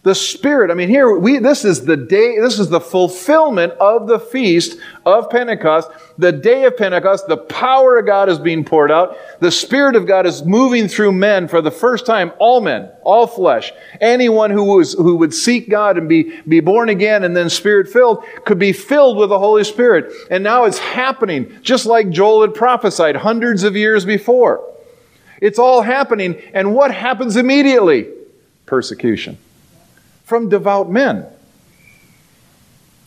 The Spirit, I mean, here, we, this is the day, this is the fulfillment of the feast of Pentecost. The day of Pentecost, the power of God is being poured out. The Spirit of God is moving through men for the first time, all men, all flesh. Anyone who, was, who would seek God and be, be born again and then Spirit filled could be filled with the Holy Spirit. And now it's happening, just like Joel had prophesied hundreds of years before. It's all happening. And what happens immediately? Persecution from devout men,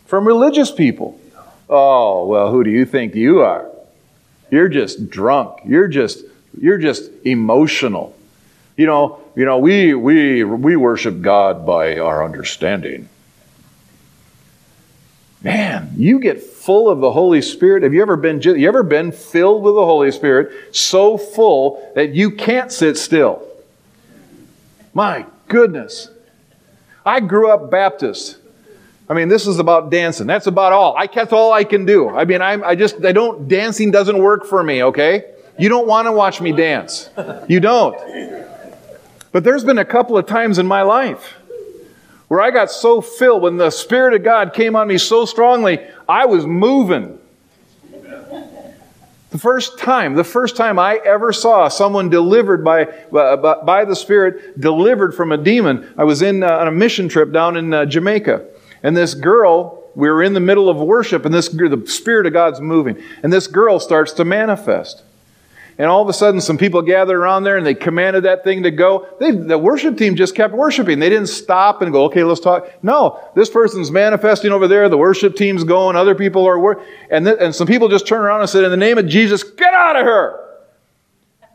from religious people. Oh, well, who do you think you are? You're just drunk. You're just you're just emotional. You know, you know, we we we worship God by our understanding. Man, you get full of the Holy Spirit. Have you ever been you ever been filled with the Holy Spirit so full that you can't sit still? My goodness. I grew up Baptist. I mean, this is about dancing. That's about all. I, that's all I can do. I mean, I'm, I just, I don't, dancing doesn't work for me, okay? You don't want to watch me dance. You don't. But there's been a couple of times in my life where I got so filled when the Spirit of God came on me so strongly, I was moving. The first time, the first time I ever saw someone delivered by, uh, by the Spirit, delivered from a demon, I was in, uh, on a mission trip down in uh, Jamaica. And this girl, we were in the middle of worship, and this, the Spirit of God's moving. And this girl starts to manifest. And all of a sudden, some people gathered around there and they commanded that thing to go. They, the worship team just kept worshiping. They didn't stop and go, okay, let's talk. No, this person's manifesting over there. The worship team's going. Other people are working. And, th- and some people just turned around and said, in the name of Jesus, get out of her.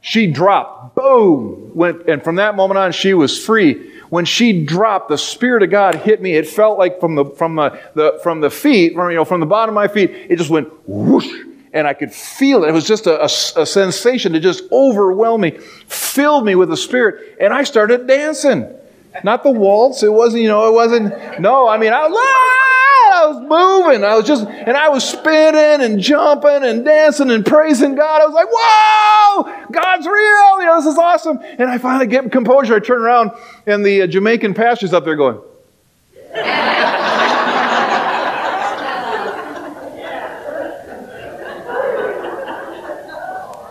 She dropped. Boom. Went, and from that moment on, she was free. When she dropped, the Spirit of God hit me. It felt like from the, from the, the from the feet, from, you know, from the bottom of my feet, it just went whoosh and I could feel it. It was just a, a, a, sensation to just overwhelm me, filled me with the Spirit, and I started dancing. Not the waltz. It wasn't, you know, it wasn't. No, I mean, I was, ah, I was moving. I was just, and I was spinning and jumping and dancing and praising God. I was like, whoa, God's real. You know, this is awesome. And I finally get composure. I turn around, and the uh, Jamaican pastor's up there going.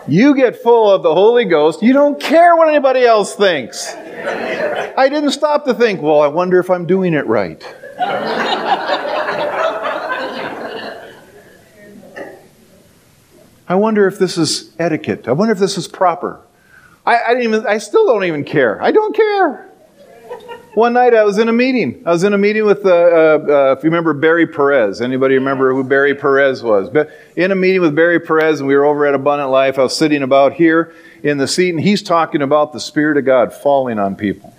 You get full of the Holy Ghost. You don't care what anybody else thinks. I didn't stop to think, well, I wonder if I'm doing it right. I wonder if this is etiquette. I wonder if this is proper. I, I, even, I still don't even care. I don't care. One night I was in a meeting. I was in a meeting with, uh, uh, uh, if you remember Barry Perez. Anybody remember who Barry Perez was? But In a meeting with Barry Perez, and we were over at Abundant Life. I was sitting about here in the seat, and he's talking about the Spirit of God falling on people,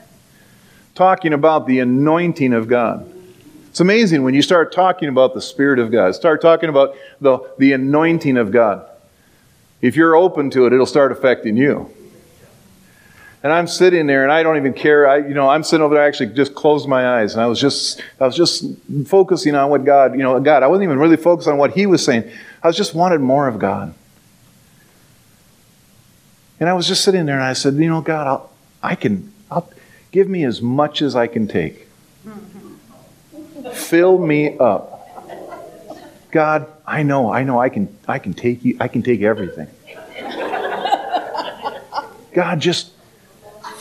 talking about the anointing of God. It's amazing when you start talking about the Spirit of God, start talking about the, the anointing of God. If you're open to it, it'll start affecting you. And I'm sitting there and I don't even care. I, you know, I'm sitting over there, I actually just closed my eyes and I was just, I was just focusing on what God, you know, God. I wasn't even really focused on what He was saying. I was just wanted more of God. And I was just sitting there and I said, you know, God, I'll, I can, I'll, give me as much as I can take. Fill me up. God, I know, I know I can, I can take you, I can take everything. God, just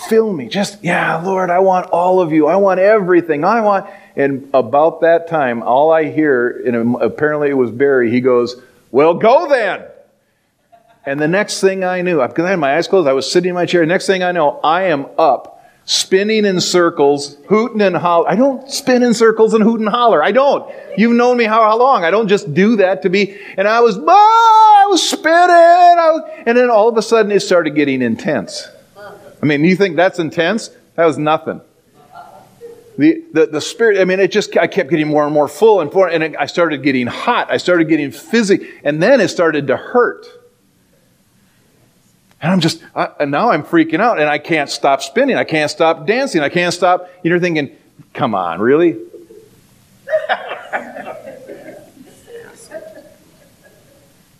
fill me. Just, yeah, Lord, I want all of you. I want everything. I want. And about that time, all I hear, and apparently it was Barry, he goes, Well, go then. And the next thing I knew, I had my eyes closed, I was sitting in my chair. Next thing I know, I am up, spinning in circles, hooting and holler. I don't spin in circles and hoot and holler. I don't. You've known me how, how long? I don't just do that to be. And I was, oh, I was spinning. I was, and then all of a sudden, it started getting intense. I mean, you think that's intense? That was nothing. The, the, the spirit, I mean, it just, I kept getting more and more full and full, and it, I started getting hot. I started getting fizzy, and then it started to hurt. And I'm just, I, and now I'm freaking out, and I can't stop spinning. I can't stop dancing. I can't stop. You're thinking, come on, really? <laughs>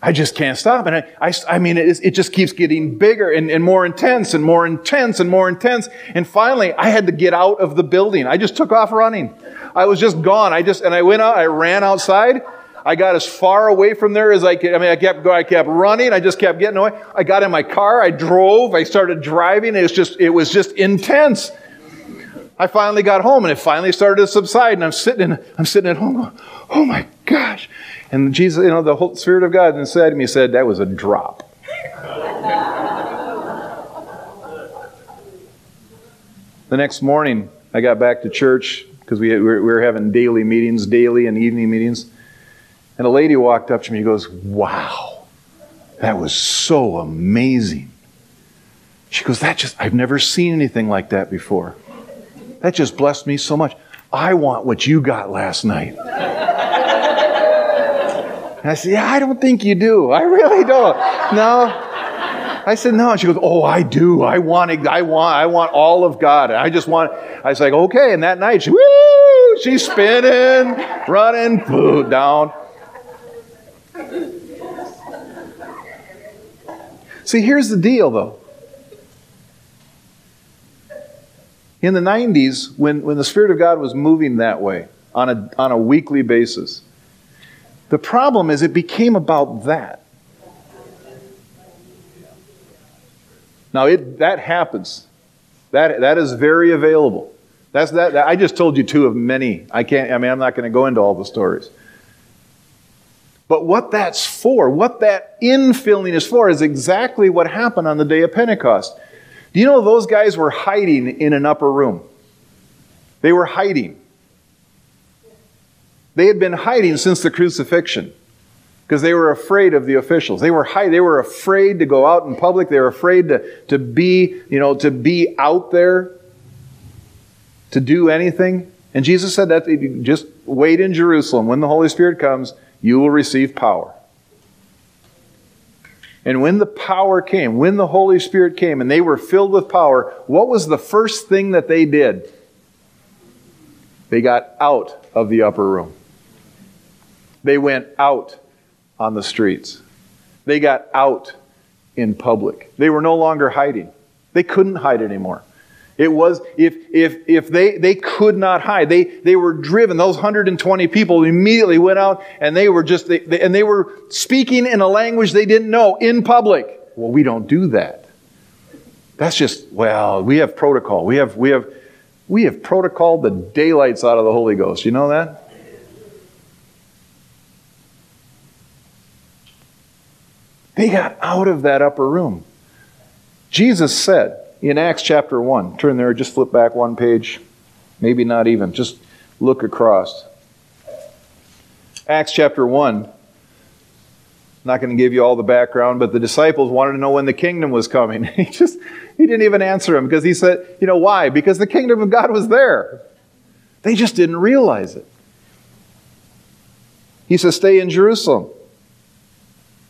I just can't stop. And I, I, I mean, it, it, just keeps getting bigger and, and more intense and more intense and more intense. And finally, I had to get out of the building. I just took off running. I was just gone. I just, and I went out, I ran outside. I got as far away from there as I could. I mean, I kept going, I kept running. I just kept getting away. I got in my car. I drove. I started driving. It was just, it was just intense. I finally got home and it finally started to subside. And I'm sitting, in, I'm sitting at home going, oh my gosh. And Jesus, you know, the whole Spirit of God inside of me said that was a drop. the next morning, I got back to church because we, we were having daily meetings, daily and evening meetings. And a lady walked up to me and goes, Wow, that was so amazing. She goes, That just, I've never seen anything like that before. That just blessed me so much. I want what you got last night. And I said, Yeah, I don't think you do. I really don't. No. I said, No. And she goes, Oh, I do. I want it. I want, I want all of God. I just want, I was like, Okay. And that night, she, woo, she's spinning, running, boo, down. See, here's the deal though. In the 90s, when, when the Spirit of God was moving that way on a, on a weekly basis, the problem is it became about that. Now, it, that happens. That, that is very available. That's that, that, I just told you two of many. I can't, I mean, I'm not going to go into all the stories. But what that's for, what that infilling is for, is exactly what happened on the day of Pentecost. Do you know those guys were hiding in an upper room? They were hiding. They had been hiding since the crucifixion because they were afraid of the officials. They were high, they were afraid to go out in public. They were afraid to, to be, you know, to be out there, to do anything. And Jesus said that just wait in Jerusalem. When the Holy Spirit comes, you will receive power. And when the power came, when the Holy Spirit came and they were filled with power, what was the first thing that they did? They got out of the upper room. They went out on the streets. They got out in public. They were no longer hiding. They couldn't hide anymore. It was, if, if, if they, they could not hide, they, they were driven. Those 120 people immediately went out and they were just, they, they, and they were speaking in a language they didn't know in public. Well, we don't do that. That's just, well, we have protocol. We have, we have, we have protocol the daylights out of the Holy Ghost. You know that? They got out of that upper room. Jesus said in Acts chapter 1, turn there, just flip back one page, maybe not even, just look across. Acts chapter 1. I'm not going to give you all the background, but the disciples wanted to know when the kingdom was coming. <laughs> He just he didn't even answer him because he said, you know why? Because the kingdom of God was there. They just didn't realize it. He says, stay in Jerusalem.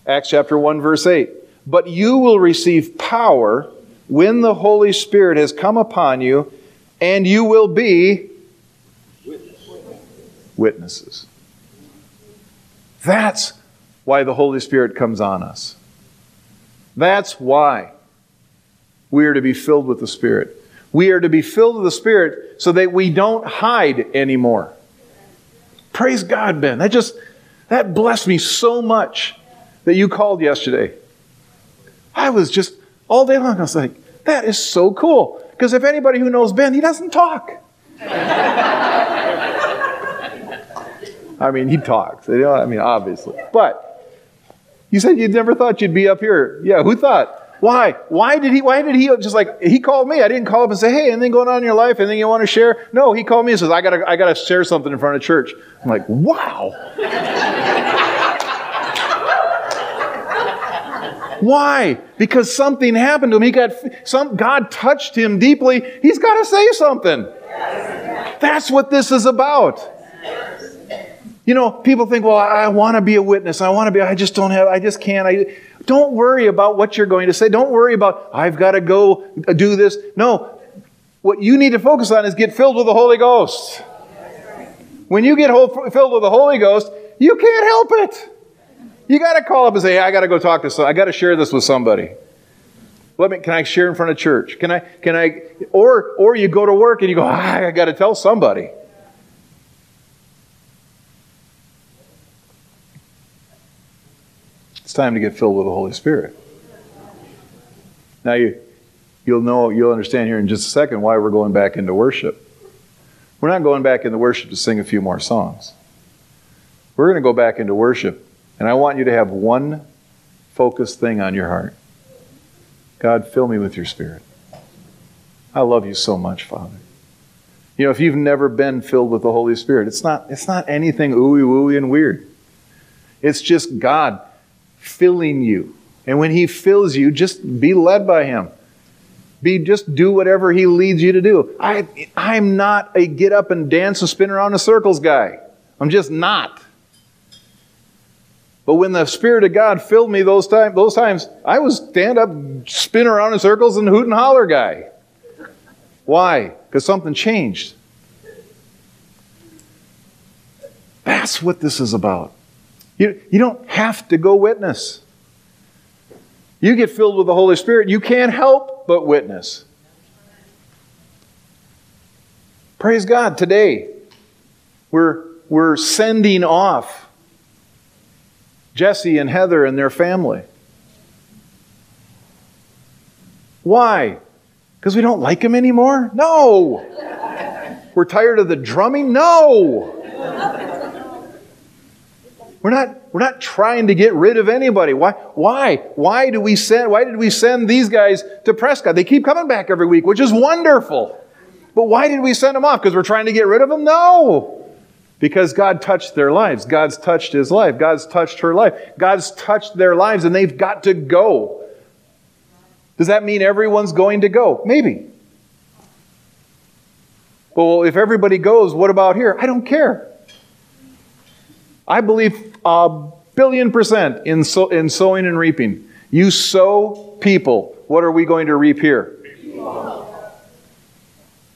Acts chapter 1, verse 8. But you will receive power when the Holy Spirit has come upon you, and you will be witnesses. That's why the Holy Spirit comes on us. That's why we are to be filled with the Spirit. We are to be filled with the Spirit so that we don't hide anymore. Praise God, Ben. That just that blessed me so much that you called yesterday. I was just all day long, I was like, that is so cool. Because if anybody who knows Ben, he doesn't talk. <laughs> I mean, he talks. You know, I mean, obviously. But you said you never thought you'd be up here. Yeah, who thought? Why? Why did he? Why did he just like he called me? I didn't call up and say, "Hey, anything going on in your life? Anything you want to share?" No, he called me and says, "I gotta, I gotta share something in front of church." I'm like, "Wow." Why? Because something happened to him. He got some God touched him deeply. He's got to say something. That's what this is about. You know, people think, well, I want to be a witness. I want to be, I just don't have, I just can't. I, don't worry about what you're going to say. Don't worry about, I've got to go do this. No. What you need to focus on is get filled with the Holy Ghost. When you get filled with the Holy Ghost, you can't help it. You got to call up and say, hey, I got to go talk to some, I got to share this with somebody. Let me, can I share in front of church? Can I, can I, or, or you go to work and you go, ah, I got to tell somebody. It's time to get filled with the Holy Spirit. Now you, you'll know, you'll understand here in just a second why we're going back into worship. We're not going back into worship to sing a few more songs. We're going to go back into worship and I want you to have one focused thing on your heart God, fill me with your spirit. I love you so much, Father. You know, if you've never been filled with the Holy Spirit, it's not, it's not anything ooey wooey and weird. It's just God filling you. And when He fills you, just be led by Him. Be just do whatever He leads you to do. I, I'm not a get up and dance and spin around in circles guy. I'm just not. But when the Spirit of God filled me those, those times, I was stand up, spin around in circles, and hoot and holler guy. Why? Because something changed. That's what this is about. You, you don't have to go witness. You get filled with the Holy Spirit, you can't help but witness. Praise God, today we're, we're sending off Jesse and Heather and their family. Why? Because we don't like them anymore? No. We're tired of the drumming? No. We're not we're not trying to get rid of anybody. Why? Why? Why do we send? Why did we send these guys to Prescott? They keep coming back every week, which is wonderful. But why did we send them off? Because we're trying to get rid of them? No. Because God touched their lives. God's touched his life. God's touched her life. God's touched their lives, and they've got to go. Does that mean everyone's going to go? Maybe. Well, if everybody goes, what about here? I don't care. I believe a billion percent in, so, in sowing and reaping. You sow people. What are we going to reap here?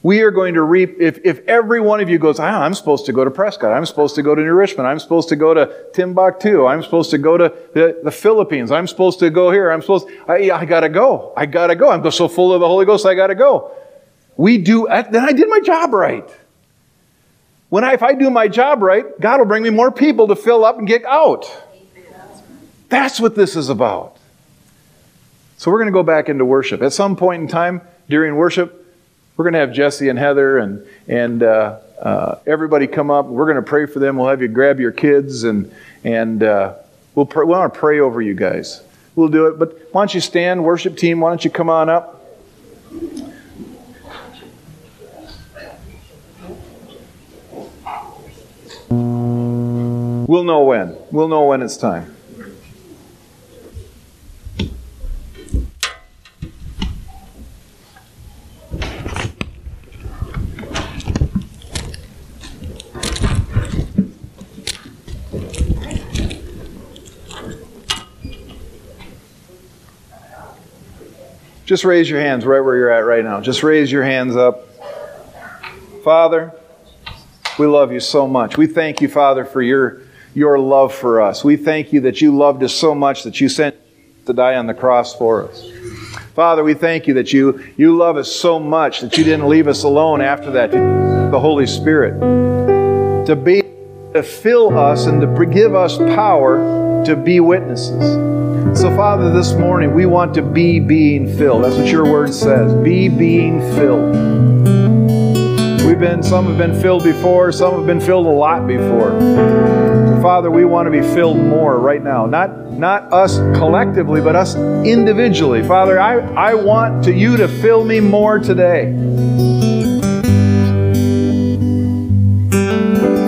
We are going to reap, if, if every one of you goes, ah, I'm supposed to go to Prescott, I'm supposed to go to New Richmond, I'm supposed to go to Timbuktu, I'm supposed to go to the, the Philippines, I'm supposed to go here, I'm supposed, I, I gotta go, I gotta go, I'm so full of the Holy Ghost, I gotta go. We do, then I did my job right. When I, if I do my job right, God will bring me more people to fill up and get out. That's what this is about. So we're going to go back into worship. At some point in time during worship, we're going to have Jesse and Heather and, and uh, uh, everybody come up. We're going to pray for them. We'll have you grab your kids and, and uh, we'll we want to pray over you guys. We'll do it. But why don't you stand, worship team? Why don't you come on up? We'll know when. We'll know when it's time. Just raise your hands right where you're at right now. Just raise your hands up. Father, we love you so much. We thank you, Father, for your, your love for us. We thank you that you loved us so much that you sent to die on the cross for us. Father, we thank you that you, you love us so much that you didn't leave us alone after that. The Holy Spirit to be to fill us and to give us power to be witnesses. So, Father, this morning we want to be being filled. That's what your word says. Be being filled. We've been, some have been filled before, some have been filled a lot before. Father, we want to be filled more right now. Not, not us collectively, but us individually. Father, I, I want to you to fill me more today.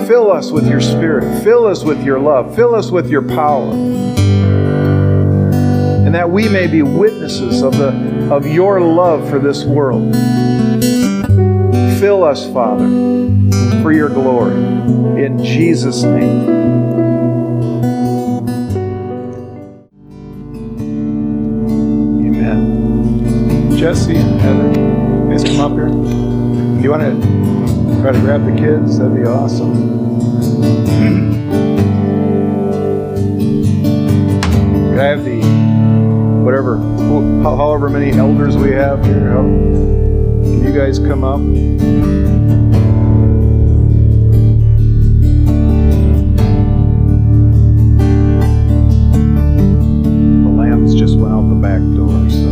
Fill us with your spirit. Fill us with your love. Fill us with your power that we may be witnesses of, the, of your love for this world. Fill us, Father, for your glory. In Jesus' name. Amen. Jesse and Heather, you come up here. Do you want to try to grab the kids? That'd be awesome. Could I have the whatever, however many elders we have here. Can you guys come up? The lambs just went out the back door, so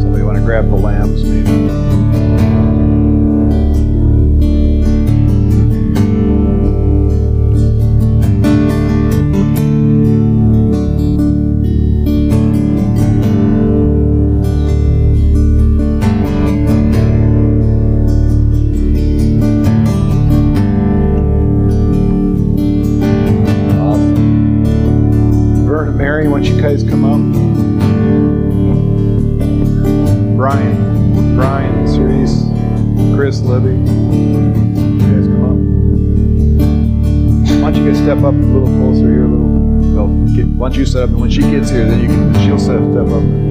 somebody want to grab the lambs maybe? You set up? And when she gets here, then you can, she'll set up.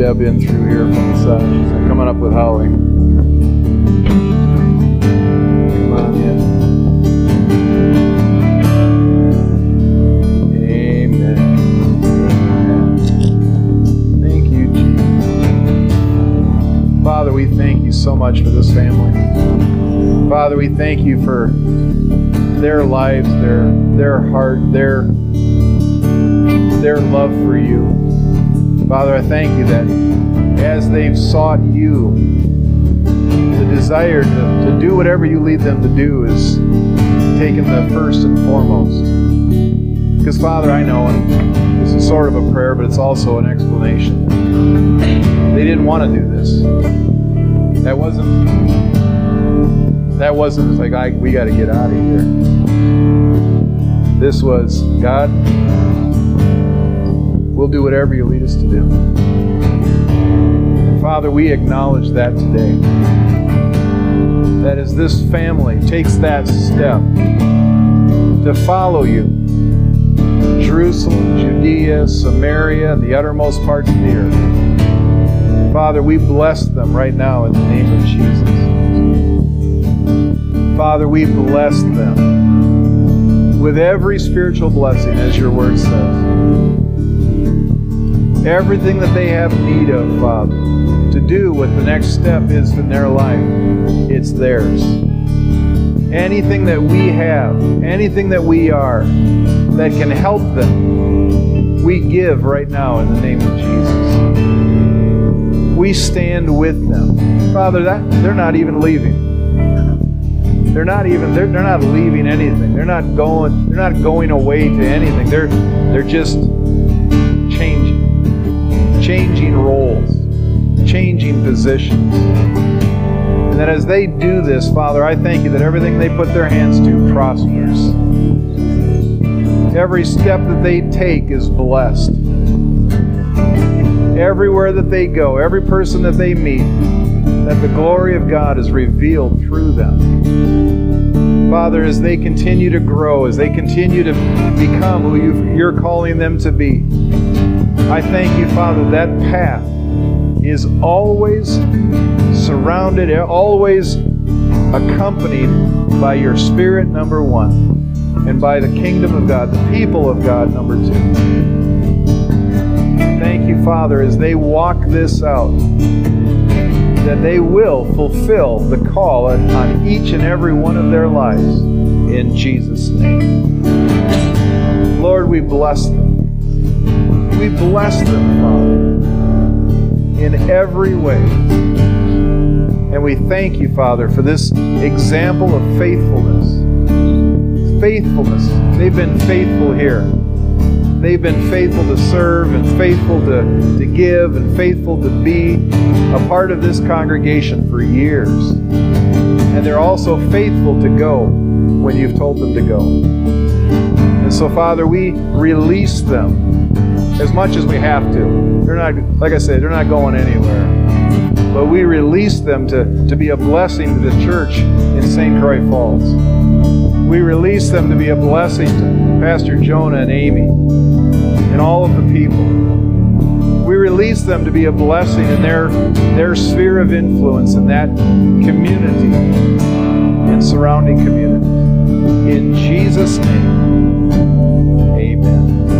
Deb in through here from the side. She's coming up with Holly. Come on in. Amen. Amen. Thank you, Jesus. Father, we thank you so much for this family. Father, we thank you for their lives, their their heart, their their love for you. Father, I thank you that as they've sought you, the desire to, to do whatever you lead them to do is taken the first and foremost. Because, Father, I know, and this is sort of a prayer, but it's also an explanation. They didn't want to do this. That wasn't. That wasn't like I, we got to get out of here. This was God. We'll do whatever you lead us to do. And Father, we acknowledge that today. That as this family takes that step to follow you, Jerusalem, Judea, Samaria, and the uttermost parts of the earth. Father, we bless them right now in the name of Jesus. Father, we bless them with every spiritual blessing, as your word says. Everything that they have need of, Father, to do what the next step is in their life, it's theirs. Anything that we have, anything that we are, that can help them, we give right now in the name of Jesus. We stand with them. Father, that they're not even leaving. They're not even they're, they're not leaving anything. They're not going they're not going away to anything. They're they're just. Changing roles, changing positions. And that as they do this, Father, I thank you that everything they put their hands to prospers. Every step that they take is blessed. Everywhere that they go, every person that they meet, that the glory of God is revealed through them. Father, as they continue to grow, as they continue to become who you're calling them to be, I thank you, Father, that path is always surrounded, always accompanied by your Spirit, number one, and by the kingdom of God, the people of God, number two. Thank you, Father, as they walk this out, that they will fulfill the call on each and every one of their lives in Jesus' name. Lord, we bless them. We bless them, Father, in every way. And we thank you, Father, for this example of faithfulness. Faithfulness. They've been faithful here. They've been faithful to serve and faithful to, to give and faithful to be a part of this congregation for years. And they're also faithful to go when you've told them to go. And so, Father, we release them as much as we have to. They're not, like I said, they're not going anywhere. But we release them to, to be a blessing to the church in St. Croix Falls. We release them to be a blessing to Pastor Jonah and Amy and all of the people. We release them to be a blessing in their, their sphere of influence in that community and surrounding community. In Jesus' name, amen.